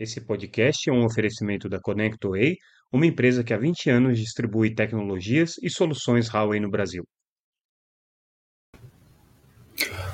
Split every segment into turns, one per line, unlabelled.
Esse podcast é um oferecimento da ConnectWay, uma empresa que há 20 anos distribui tecnologias e soluções Huawei no Brasil.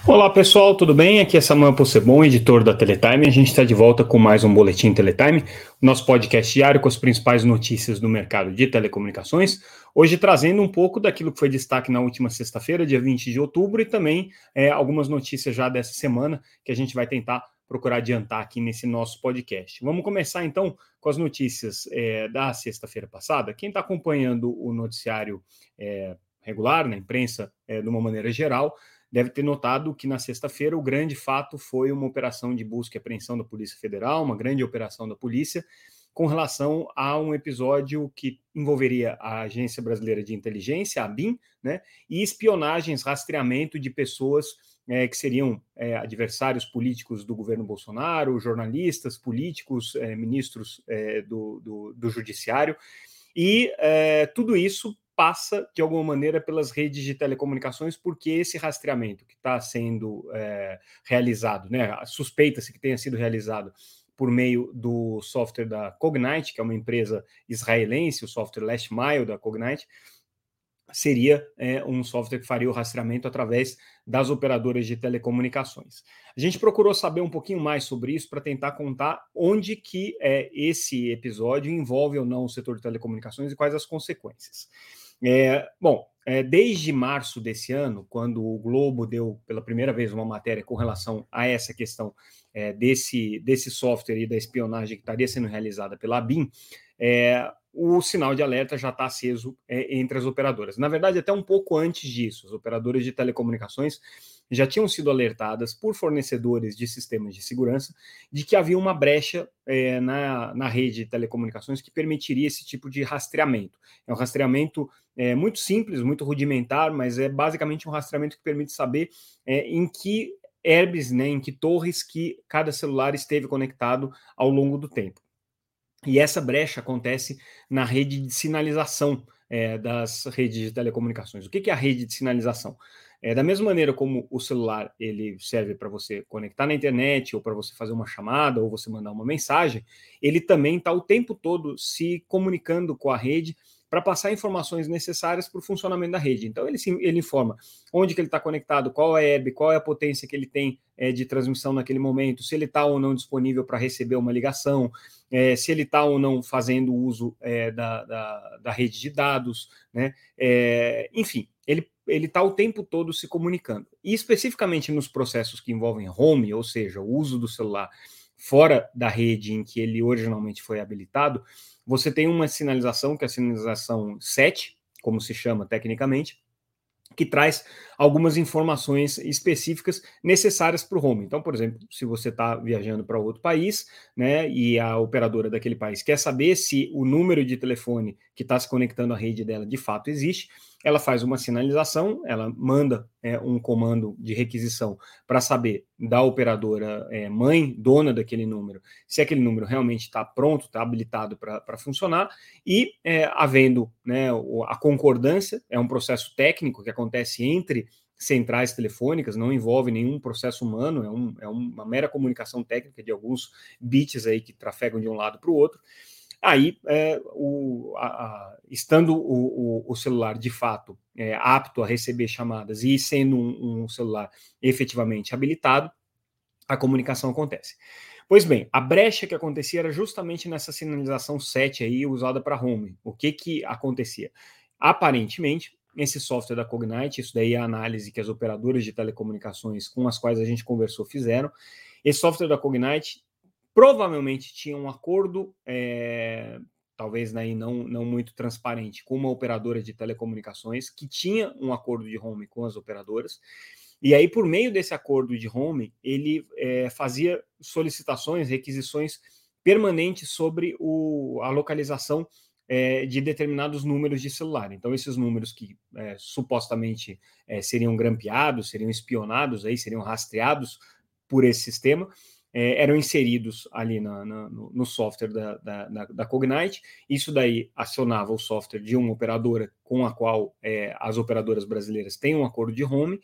Olá pessoal, tudo bem? Aqui é Samuel Possebon, editor da Teletime. A gente está de volta com mais um Boletim Teletime, nosso podcast diário com as principais notícias do mercado de telecomunicações. Hoje trazendo um pouco daquilo que foi destaque na última sexta-feira, dia 20 de outubro, e também é, algumas notícias já dessa semana que a gente vai tentar procurar adiantar aqui nesse nosso podcast. Vamos começar então com as notícias é, da sexta-feira passada. Quem está acompanhando o noticiário é, regular, na imprensa, é, de uma maneira geral, deve ter notado que na sexta-feira o grande fato foi uma operação de busca e apreensão da Polícia Federal, uma grande operação da polícia, com relação a um episódio que envolveria a Agência Brasileira de Inteligência, a ABIN, né, e espionagens, rastreamento de pessoas é, que seriam é, adversários políticos do governo Bolsonaro, jornalistas, políticos, é, ministros é, do, do, do, Judiciário, e é, tudo isso passa, de alguma maneira, pelas redes de telecomunicações, porque esse rastreamento que está sendo é, realizado, né, suspeita-se que tenha sido realizado por meio do software da Cognite, que é uma empresa israelense, o software Last Mile da Cognite, seria é, um software que faria o rastreamento através das operadoras de telecomunicações. A gente procurou saber um pouquinho mais sobre isso para tentar contar onde que é, esse episódio envolve ou não o setor de telecomunicações e quais as consequências. É, bom, é, desde março desse ano, quando o Globo deu pela primeira vez uma matéria com relação a essa questão é, desse, desse software e da espionagem que estaria sendo realizada pela BIM, é, o sinal de alerta já está aceso é, entre as operadoras. Na verdade, até um pouco antes disso, as operadoras de telecomunicações já tinham sido alertadas por fornecedores de sistemas de segurança de que havia uma brecha é, na, na rede de telecomunicações que permitiria esse tipo de rastreamento. É um rastreamento é, muito simples, muito rudimentar, mas é basicamente um rastreamento que permite saber é, em que herbes, né, em que torres que cada celular esteve conectado ao longo do tempo. E essa brecha acontece na rede de sinalização é, das redes de telecomunicações. O que, que é a rede de sinalização? É, da mesma maneira como o celular ele serve para você conectar na internet, ou para você fazer uma chamada, ou você mandar uma mensagem, ele também está o tempo todo se comunicando com a rede para passar informações necessárias para o funcionamento da rede. Então, ele, ele informa onde que ele está conectado, qual é a web, qual é a potência que ele tem é, de transmissão naquele momento, se ele está ou não disponível para receber uma ligação, é, se ele está ou não fazendo uso é, da, da, da, rede de dados, né? Enfim, ele ele está o tempo todo se comunicando. E especificamente nos processos que envolvem home, ou seja, o uso do celular fora da rede em que ele originalmente foi habilitado, você tem uma sinalização, que é a sinalização 7, como se chama tecnicamente, que traz algumas informações específicas necessárias para o home. Então, por exemplo, se você está viajando para outro país, né, e a operadora daquele país quer saber se o número de telefone que está se conectando à rede dela de fato existe, ela faz uma sinalização, ela manda é, um comando de requisição para saber da operadora é, mãe, dona daquele número, se aquele número realmente está pronto, está habilitado para funcionar, e é, havendo né, a concordância, é um processo técnico que acontece entre centrais telefônicas, não envolve nenhum processo humano, é, um, é uma mera comunicação técnica de alguns bits aí que trafegam de um lado para o outro. Aí, é, o, a, a, estando o, o, o, celular de fato é, apto a receber chamadas e sendo um, um, celular efetivamente habilitado, a comunicação acontece. Pois bem, a brecha que acontecia era justamente nessa sinalização 7 aí usada para home. O que que acontecia? Aparentemente, esse software da Cognite, isso daí é a análise que as operadoras de telecomunicações com as quais a gente conversou fizeram. Esse software da Cognite provavelmente tinha um acordo, é, talvez aí não, não muito transparente, com uma operadora de telecomunicações que tinha um acordo de home com as operadoras. E aí, por meio desse acordo de home, ele é, fazia solicitações, requisições permanentes sobre o, a localização é, de determinados números de celular. Então, esses números que é, supostamente seriam grampeados, seriam espionados, aí, seriam rastreados por esse sistema, é, eram inseridos ali na, na, no, no, software da, da, da, Cognite. Isso daí acionava o software de uma operadora com a qual é, as operadoras brasileiras têm um acordo de home.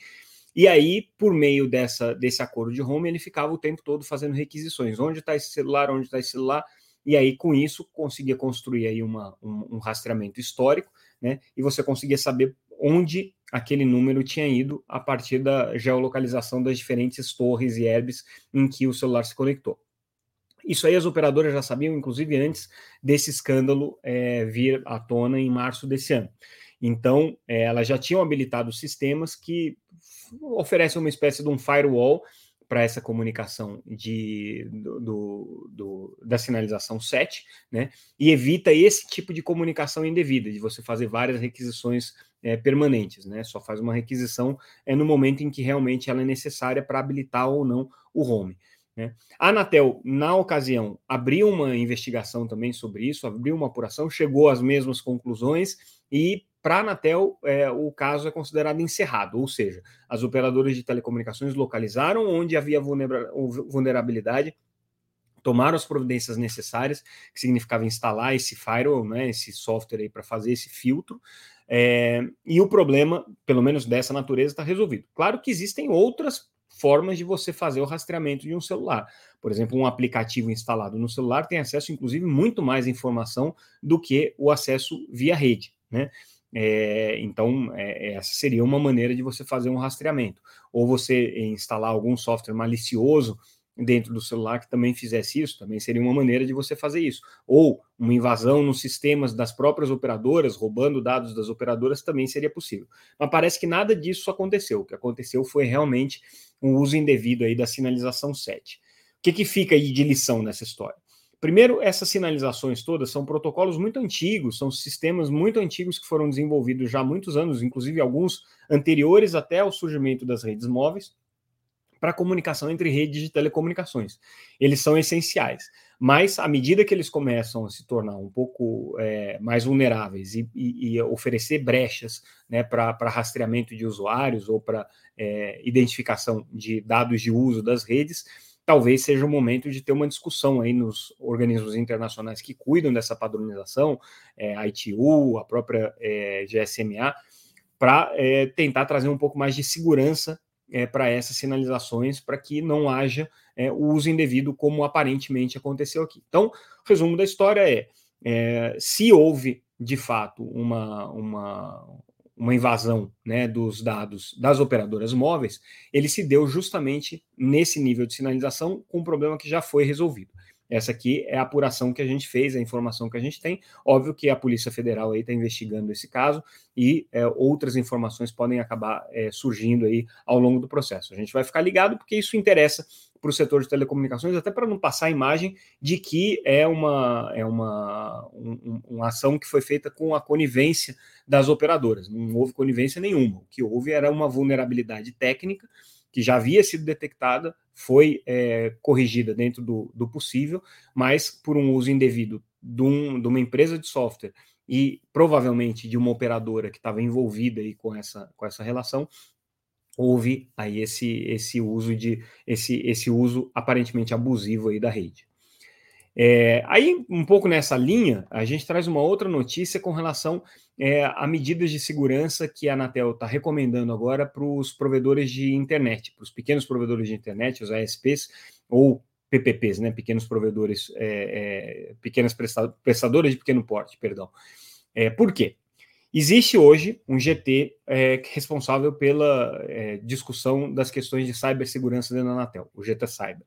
E aí, por meio dessa, desse acordo de home, ele ficava o tempo todo fazendo requisições. Onde está esse celular? Onde está esse celular? E aí, com isso, conseguia construir aí uma, um, um rastreamento histórico, né? E você conseguia saber onde aquele número tinha ido a partir da geolocalização das diferentes torres e herbes em que o celular se conectou. Isso aí as operadoras já sabiam, inclusive antes desse escândalo é, vir à tona em março desse ano. Então, é, elas já tinham habilitado sistemas que oferecem uma espécie de um firewall para essa comunicação de, do, do, da sinalização SET, né? E evita esse tipo de comunicação indevida, de você fazer várias requisições é, permanentes, né? Só faz uma requisição é, no momento em que realmente ela é necessária para habilitar ou não o home. Né? A Anatel, na ocasião, abriu uma investigação também sobre isso, abriu uma apuração, chegou às mesmas conclusões e para a Anatel, é, o caso é considerado encerrado, ou seja, as operadoras de telecomunicações localizaram onde havia vulnerabilidade, tomaram as providências necessárias, que significava instalar esse firewall, né, esse software aí para fazer esse filtro, é, e o problema, pelo menos dessa natureza, está resolvido. Claro que existem outras formas de você fazer o rastreamento de um celular. Por exemplo, um aplicativo instalado no celular tem acesso, inclusive, muito mais informação do que o acesso via rede, né? É, então, é, essa seria uma maneira de você fazer um rastreamento. Ou você instalar algum software malicioso dentro do celular que também fizesse isso, também seria uma maneira de você fazer isso. Ou uma invasão nos sistemas das próprias operadoras, roubando dados das operadoras, também seria possível. Mas parece que nada disso aconteceu. O que aconteceu foi realmente um uso indevido aí da sinalização 7. O que, que fica aí de lição nessa história? Primeiro, essas sinalizações todas são protocolos muito antigos, são sistemas muito antigos que foram desenvolvidos já há muitos anos, inclusive alguns anteriores até ao surgimento das redes móveis, para comunicação entre redes de telecomunicações. Eles são essenciais, mas à medida que eles começam a se tornar um pouco é, mais vulneráveis e, e, e, oferecer brechas né, para rastreamento de usuários ou para é, identificação de dados de uso das redes, talvez seja o momento de ter uma discussão aí nos organismos internacionais que cuidam dessa padronização, é, a ITU, a própria é, GSMA, para é, tentar trazer um pouco mais de segurança é, para essas sinalizações, para que não haja é, o uso indevido, como aparentemente aconteceu aqui. Então, resumo da história é, é se houve de fato uma, uma, uma invasão né, dos dados das operadoras móveis, ele se deu justamente nesse nível de sinalização com um problema que já foi resolvido. Essa aqui é a apuração que a gente fez, a informação que a gente tem. Óbvio que a Polícia Federal aí está investigando esse caso e é, outras informações podem acabar é, surgindo aí ao longo do processo. A gente vai ficar ligado porque isso interessa para o setor de telecomunicações, até para não passar a imagem de que é uma, é uma, um, uma ação que foi feita com a conivência das operadoras. Não houve conivência nenhuma. O que houve era uma vulnerabilidade técnica que já havia sido detectada, foi é, corrigida dentro do, do, possível, mas por um uso indevido de, um, de, uma empresa de software e provavelmente de uma operadora que estava envolvida aí com essa, com essa relação, houve aí esse, esse uso de esse, esse uso aparentemente abusivo aí da rede. É, aí, um pouco nessa linha, a gente traz uma outra notícia com relação é, a medidas de segurança que a Anatel está recomendando agora para os provedores de internet, para os pequenos provedores de internet, os ASPs, ou PPPs, né, pequenos provedores, é, é, pequenas prestadoras de pequeno porte, perdão. É, por quê? Existe hoje um GT é, responsável pela discussão das questões de cibersegurança dentro da Anatel, o GT Cyber.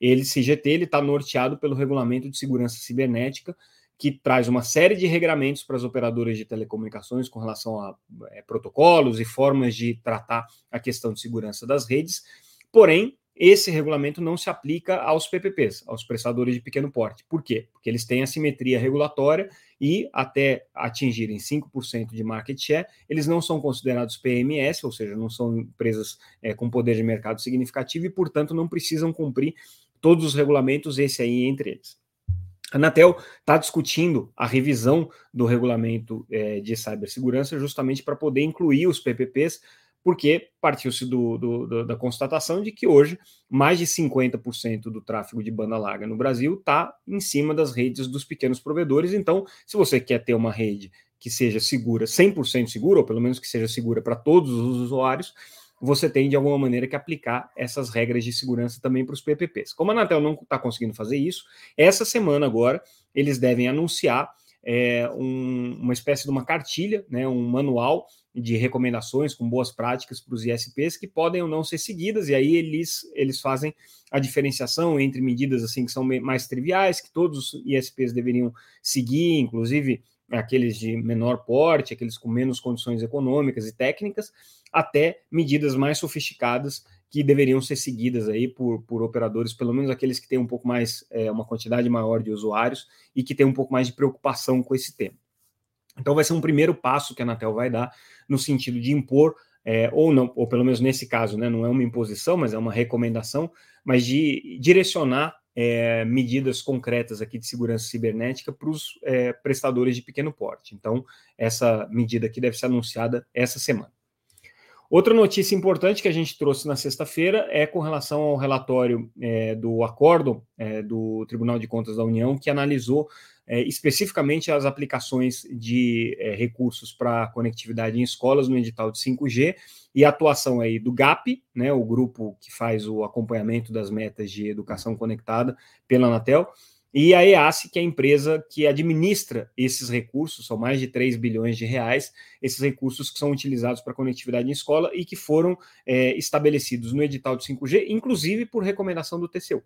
Ele, esse GT, ele está norteado pelo Regulamento de Segurança Cibernética, que traz uma série de regramentos para as operadoras de telecomunicações com relação a é, protocolos e formas de tratar a questão de segurança das redes. Porém, esse regulamento não se aplica aos PPPs, aos prestadores de pequeno porte. Por quê? Porque eles têm assimetria regulatória e, até atingirem 5% de market share, eles não são considerados PMS, ou seja, não são empresas é, com poder de mercado significativo e, portanto, não precisam cumprir todos os regulamentos, esse aí entre eles. A Anatel está discutindo a revisão do regulamento é, de cibersegurança justamente para poder incluir os PPPs, porque partiu-se do, do, do, da constatação de que hoje mais de 50% do tráfego de banda larga no Brasil está em cima das redes dos pequenos provedores. Então, se você quer ter uma rede que seja segura, 100% segura, ou pelo menos que seja segura para todos os usuários, você tem de alguma maneira que aplicar essas regras de segurança também para os PPPs. Como a Anatel não está conseguindo fazer isso, essa semana agora eles devem anunciar é, um, uma espécie de uma cartilha, né, um manual de recomendações com boas práticas para os ISPs que podem ou não ser seguidas, e aí eles, eles fazem a diferenciação entre medidas assim que são mais triviais, que todos os ISPs deveriam seguir, inclusive aqueles de menor porte, aqueles com menos condições econômicas e técnicas, até medidas mais sofisticadas que deveriam ser seguidas aí por, por operadores, pelo menos aqueles que têm um pouco mais, é, uma quantidade maior de usuários e que têm um pouco mais de preocupação com esse tema. Então vai ser um primeiro passo que a Anatel vai dar no sentido de impor é, ou não, ou pelo menos nesse caso, né, não é uma imposição, mas é uma recomendação, mas de direcionar é, medidas concretas aqui de segurança cibernética para os é, prestadores de pequeno porte. Então, essa medida aqui deve ser anunciada essa semana. Outra notícia importante que a gente trouxe na sexta-feira é com relação ao relatório é, do acordo é, do Tribunal de Contas da União, que analisou é, especificamente as aplicações de é, recursos para conectividade em escolas no edital de 5G e a atuação aí do GAP, né, o grupo que faz o acompanhamento das metas de educação conectada pela Anatel, e a EASE, que é a empresa que administra esses recursos, são mais de 3 bilhões de reais, esses recursos que são utilizados para conectividade em escola e que foram é, estabelecidos no edital de 5G, inclusive por recomendação do TCU.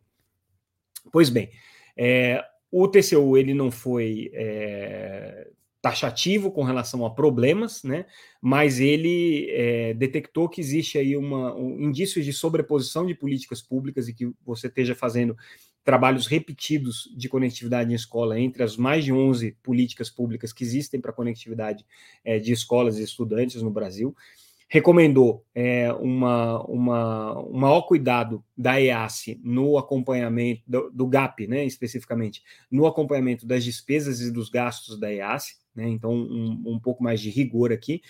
Pois bem, é, o TCU ele não foi é, taxativo com relação a problemas, né? Mas ele é, detectou que existe aí uma, um indício de sobreposição de políticas públicas e que você esteja fazendo trabalhos repetidos de conectividade em escola entre as mais de 11 políticas públicas que existem para conectividade é, de escolas e estudantes no Brasil. Recomendou é, uma, uma, um maior cuidado da EASE no acompanhamento, do, do, GAP, né, especificamente, no acompanhamento das despesas e dos gastos da EASE, né, então um, um pouco mais de rigor aqui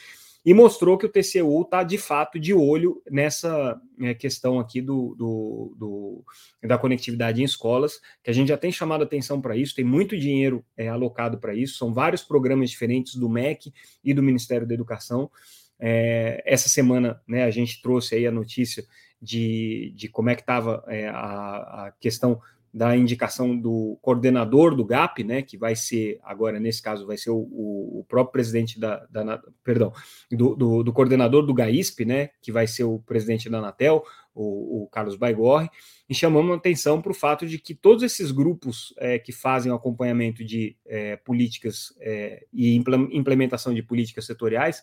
e mostrou que o TCU está de fato de olho nessa é, questão aqui do, do, do, da conectividade em escolas, que a gente já tem chamado atenção para isso, tem muito dinheiro é, alocado para isso, são vários programas diferentes do MEC e do Ministério da Educação. É, essa semana né, a gente trouxe aí a notícia de, de como é que estava é, a, a questão da indicação do coordenador do GAP, né, que vai ser, agora nesse caso, vai ser o, o próprio presidente da, da perdão, do, do, do, coordenador do GAISP, né, que vai ser o presidente da Anatel, o, o Carlos Baigorre, e chamamos atenção para o fato de que todos esses grupos é, que fazem o acompanhamento de é, políticas é, e implementação de políticas setoriais,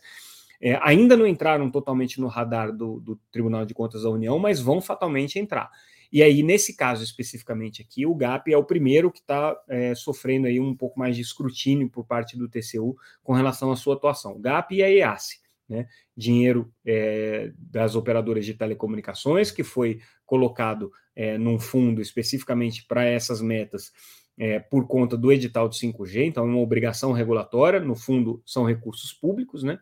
é, ainda não entraram totalmente no radar do, do Tribunal de Contas da União, mas vão fatalmente entrar. E aí, nesse caso especificamente aqui, o GAP é o primeiro que está é, sofrendo aí um pouco mais de escrutínio por parte do TCU com relação à sua atuação. O GAP e a EASE. Né, dinheiro é, das operadoras de telecomunicações, que foi colocado é, num fundo especificamente para essas metas é, por conta do edital de 5G, então é uma obrigação regulatória, no fundo são recursos públicos, né?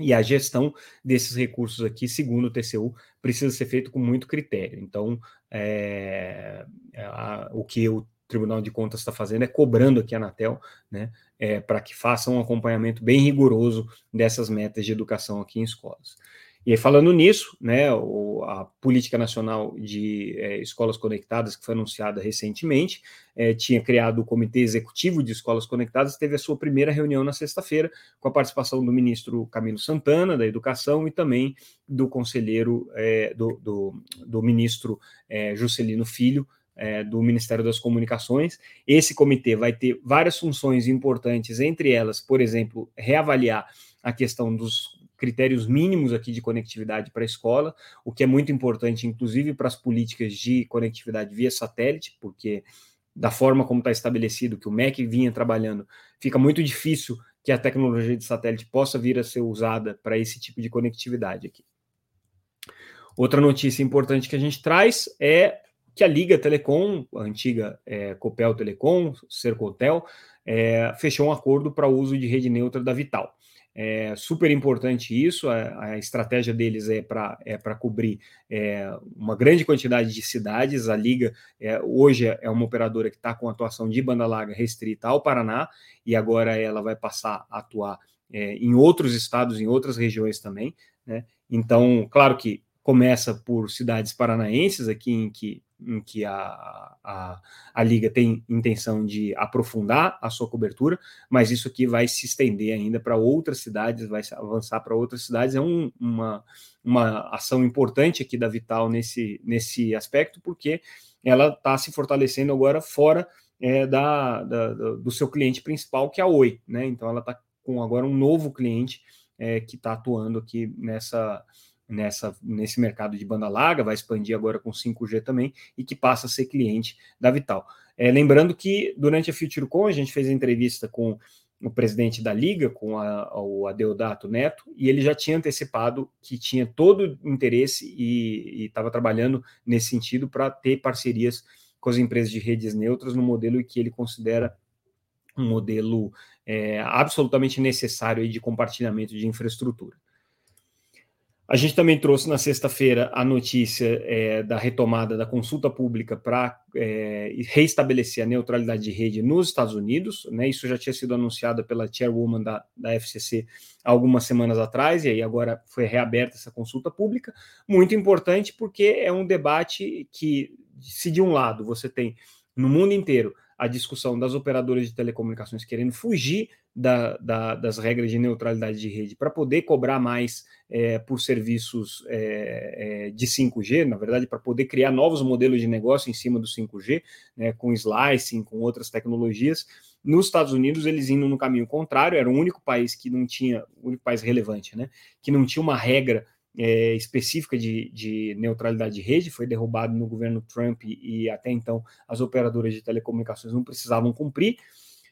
E a gestão desses recursos aqui, segundo o TCU, precisa ser feito com muito critério. Então, é, a, o que o Tribunal de Contas está fazendo é cobrando aqui a Anatel, né, é, para que faça um acompanhamento bem rigoroso dessas metas de educação aqui em escolas. E aí, falando nisso, né, o, a Política Nacional de é, Escolas Conectadas, que foi anunciada recentemente, é, tinha criado o Comitê Executivo de Escolas Conectadas, teve a sua primeira reunião na sexta-feira, com a participação do ministro Camilo Santana, da Educação, e também do conselheiro, é, do, do, do, ministro é, Juscelino Filho, é, do Ministério das Comunicações. Esse comitê vai ter várias funções importantes, entre elas, por exemplo, reavaliar a questão dos critérios mínimos aqui de conectividade para a escola, o que é muito importante, inclusive para as políticas de conectividade via satélite, porque da forma como está estabelecido que o MEC vinha trabalhando, fica muito difícil que a tecnologia de satélite possa vir a ser usada para esse tipo de conectividade aqui. Outra notícia importante que a gente traz é que a Liga Telecom, a antiga é, Copel Telecom, Sercotel, é, fechou um acordo para o uso de rede neutra da Vital. É super importante isso, a, a estratégia deles é para é cobrir é, uma grande quantidade de cidades. A Liga é, hoje é uma operadora que está com atuação de banda larga restrita ao Paraná, e agora ela vai passar a atuar é, em outros estados, em outras regiões também. Né? Então, claro que começa por cidades paranaenses, aqui em que, em que a, a, a Liga tem intenção de aprofundar a sua cobertura, mas isso aqui vai se estender ainda para outras cidades, vai avançar para outras cidades. É um, uma, uma ação importante aqui da Vital nesse, nesse aspecto, porque ela está se fortalecendo agora fora é, da, da, do seu cliente principal, que é a Oi. Né? Então, ela está com agora um novo cliente é, que está atuando aqui nessa nessa, nesse mercado de banda larga, vai expandir agora com 5G também, e que passa a ser cliente da Vital. É, lembrando que durante a FutureCon a gente fez entrevista com o presidente da Liga, com a, o Adeodato Neto, e ele já tinha antecipado que tinha todo o interesse e estava trabalhando nesse sentido para ter parcerias com as empresas de redes neutras no modelo que ele considera um modelo é, absolutamente necessário de compartilhamento de infraestrutura. A gente também trouxe na sexta-feira a notícia é, da retomada da consulta pública para é, reestabelecer a neutralidade de rede nos Estados Unidos. Né? Isso já tinha sido anunciado pela chairwoman da, da FCC algumas semanas atrás, e aí agora foi reaberta essa consulta pública. Muito importante porque é um debate que, se de um lado você tem no mundo inteiro a discussão das operadoras de telecomunicações querendo fugir da, da, das regras de neutralidade de rede para poder cobrar mais é, por serviços é, é, de 5G, na verdade, para poder criar novos modelos de negócio em cima do 5G, né, com slicing, com outras tecnologias. Nos Estados Unidos, eles indo no caminho contrário, era o único país que não tinha, o único país relevante, né, que não tinha uma regra é, específica de, de, neutralidade de rede, foi derrubado no governo Trump e, e, até então as operadoras de telecomunicações não precisavam cumprir.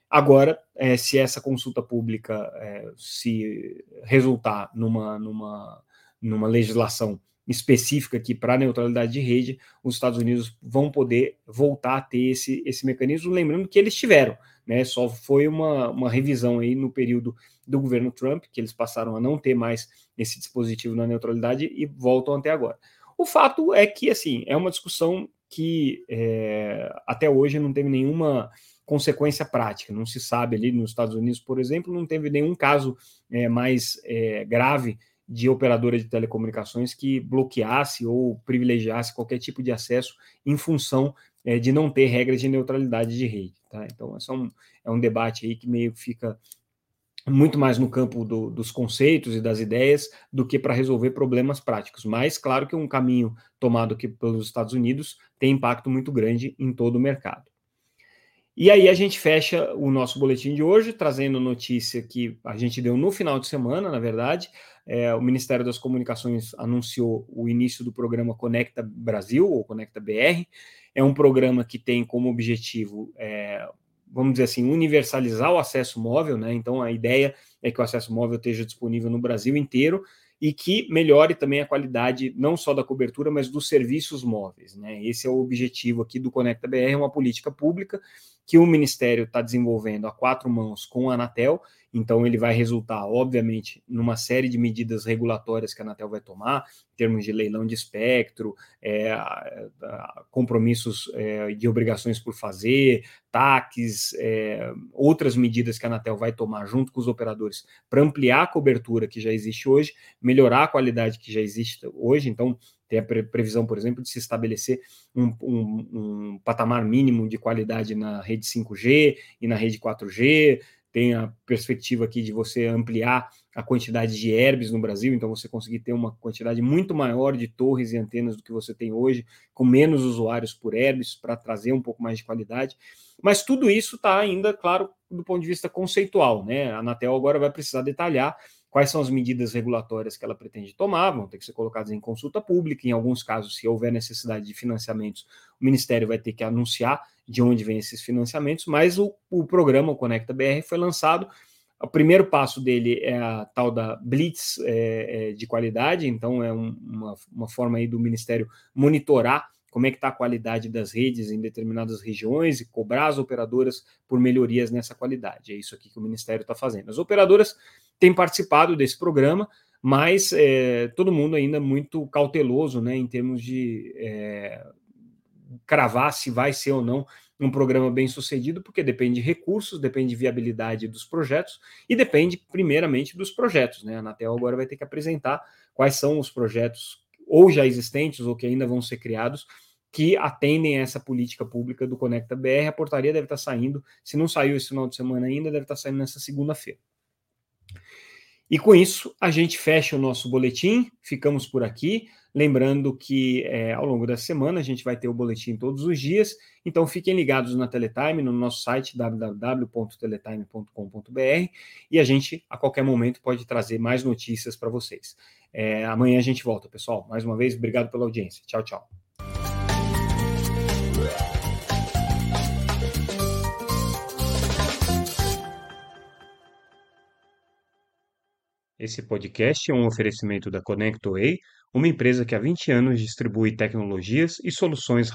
Agora, é, se essa consulta pública é, se resultar numa, numa, numa legislação específica aqui para neutralidade de rede, os Estados Unidos vão poder voltar a ter esse, esse mecanismo, lembrando que eles tiveram, né? Só foi uma, uma revisão aí no período do governo Trump, que eles passaram a não ter mais esse dispositivo na neutralidade e voltam até agora. O fato é que, assim, é uma discussão que é, até hoje não teve nenhuma consequência prática. Não se sabe ali nos Estados Unidos, por exemplo, não teve nenhum caso é, mais é, grave de operadora de telecomunicações que bloqueasse ou privilegiasse qualquer tipo de acesso em função é, de não ter regras de neutralidade de rede. Tá? Então, é, um, é um debate aí que meio que fica muito mais no campo do, dos conceitos e das ideias do que para resolver problemas práticos. Mas, claro que um caminho tomado aqui pelos Estados Unidos tem impacto muito grande em todo o mercado. E aí a gente fecha o nosso boletim de hoje, trazendo notícia que a gente deu no final de semana, na verdade. É, o Ministério das Comunicações anunciou o início do programa Conecta Brasil, ou Conecta BR. É um programa que tem como objetivo, é, vamos dizer assim, universalizar o acesso móvel, né? Então a ideia é que o acesso móvel esteja disponível no Brasil inteiro e que melhore também a qualidade não só da cobertura, mas dos serviços móveis. Né? Esse é o objetivo aqui do Conecta BR, é uma política pública que o Ministério está desenvolvendo a quatro mãos com a Anatel, então ele vai resultar, obviamente, numa série de medidas regulatórias que a Anatel vai tomar, em termos de leilão de espectro, é, compromissos é, de obrigações por fazer, TACs, é, outras medidas que a Anatel vai tomar junto com os operadores para ampliar a cobertura que já existe hoje, melhorar a qualidade que já existe hoje, então tem a previsão, por exemplo, de se estabelecer um, um, um, patamar mínimo de qualidade na rede 5G e na rede 4G. Tem a perspectiva aqui de você ampliar a quantidade de herbes no Brasil, então você conseguir ter uma quantidade muito maior de torres e antenas do que você tem hoje, com menos usuários por herbes, para trazer um pouco mais de qualidade. Mas tudo isso está ainda, claro, do ponto de vista conceitual, né? A Anatel agora vai precisar detalhar quais são as medidas regulatórias que ela pretende tomar, vão ter que ser colocadas em consulta pública. Em alguns casos, se houver necessidade de financiamentos, o Ministério vai ter que anunciar de onde vêm esses financiamentos, mas o, o programa o Conecta BR foi lançado. O primeiro passo dele é a tal da Blitz é, é, de qualidade, então é um, uma, uma forma aí do Ministério monitorar como é que está a qualidade das redes em determinadas regiões e cobrar as operadoras por melhorias nessa qualidade. É isso aqui que o Ministério está fazendo. As operadoras têm participado desse programa, mas é, todo mundo ainda muito cauteloso né, em termos de é, cravar se vai ser ou não um programa bem sucedido, porque depende de recursos, depende de viabilidade dos projetos e depende, primeiramente, dos projetos. Né? A Anatel agora vai ter que apresentar quais são os projetos, ou já existentes, ou que ainda vão ser criados, que atendem a essa política pública do Conecta BR. A portaria deve estar saindo, se não saiu esse final de semana ainda, deve estar saindo nessa segunda-feira. E com isso, a gente fecha o nosso boletim, ficamos por aqui. Lembrando que é, ao longo da semana a gente vai ter o boletim todos os dias, então fiquem ligados na Teletime, no nosso site www.teletime.com.br e a gente a qualquer momento pode trazer mais notícias para vocês. É, amanhã a gente volta, pessoal. Mais uma vez, obrigado pela audiência. Tchau, tchau. Esse podcast é um oferecimento da ConnectWay, uma empresa que há 20 anos distribui tecnologias e soluções